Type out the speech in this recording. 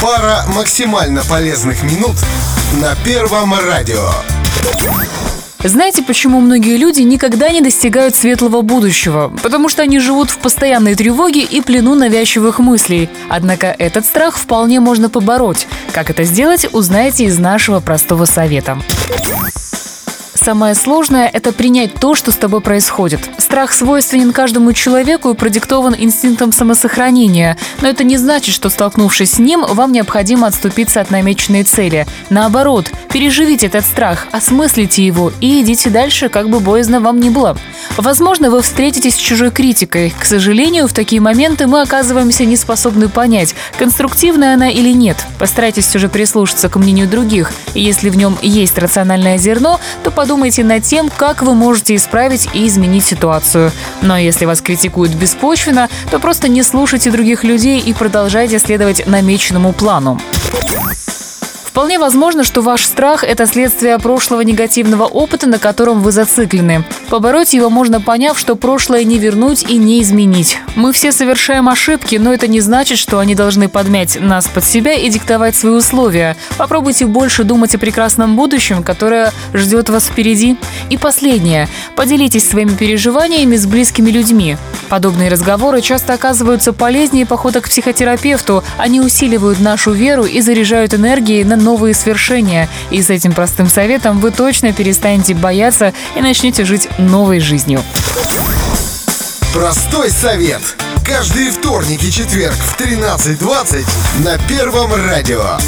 Пара максимально полезных минут на Первом радио. Знаете, почему многие люди никогда не достигают светлого будущего? Потому что они живут в постоянной тревоге и плену навязчивых мыслей. Однако этот страх вполне можно побороть. Как это сделать, узнаете из нашего простого совета. Самое сложное – это принять то, что с тобой происходит. Страх свойственен каждому человеку и продиктован инстинктом самосохранения. Но это не значит, что, столкнувшись с ним, вам необходимо отступиться от намеченной цели. Наоборот, переживите этот страх, осмыслите его и идите дальше, как бы боязно вам ни было. Возможно, вы встретитесь с чужой критикой. К сожалению, в такие моменты мы оказываемся не способны понять, конструктивная она или нет. Постарайтесь все же прислушаться к мнению других. И если в нем есть рациональное зерно, то подумайте над тем, как вы можете исправить и изменить ситуацию. Но если вас критикуют беспочвенно, то просто не слушайте других людей и продолжайте следовать намеченному плану. Вполне возможно, что ваш страх – это следствие прошлого негативного опыта, на котором вы зациклены. Побороть его можно, поняв, что прошлое не вернуть и не изменить. Мы все совершаем ошибки, но это не значит, что они должны подмять нас под себя и диктовать свои условия. Попробуйте больше думать о прекрасном будущем, которое ждет вас впереди. И последнее. Поделитесь своими переживаниями с близкими людьми. Подобные разговоры часто оказываются полезнее похода к психотерапевту. Они усиливают нашу веру и заряжают энергией на новые свершения. И с этим простым советом вы точно перестанете бояться и начнете жить новой жизнью. Простой совет. Каждый вторник и четверг в 13.20 на Первом радио.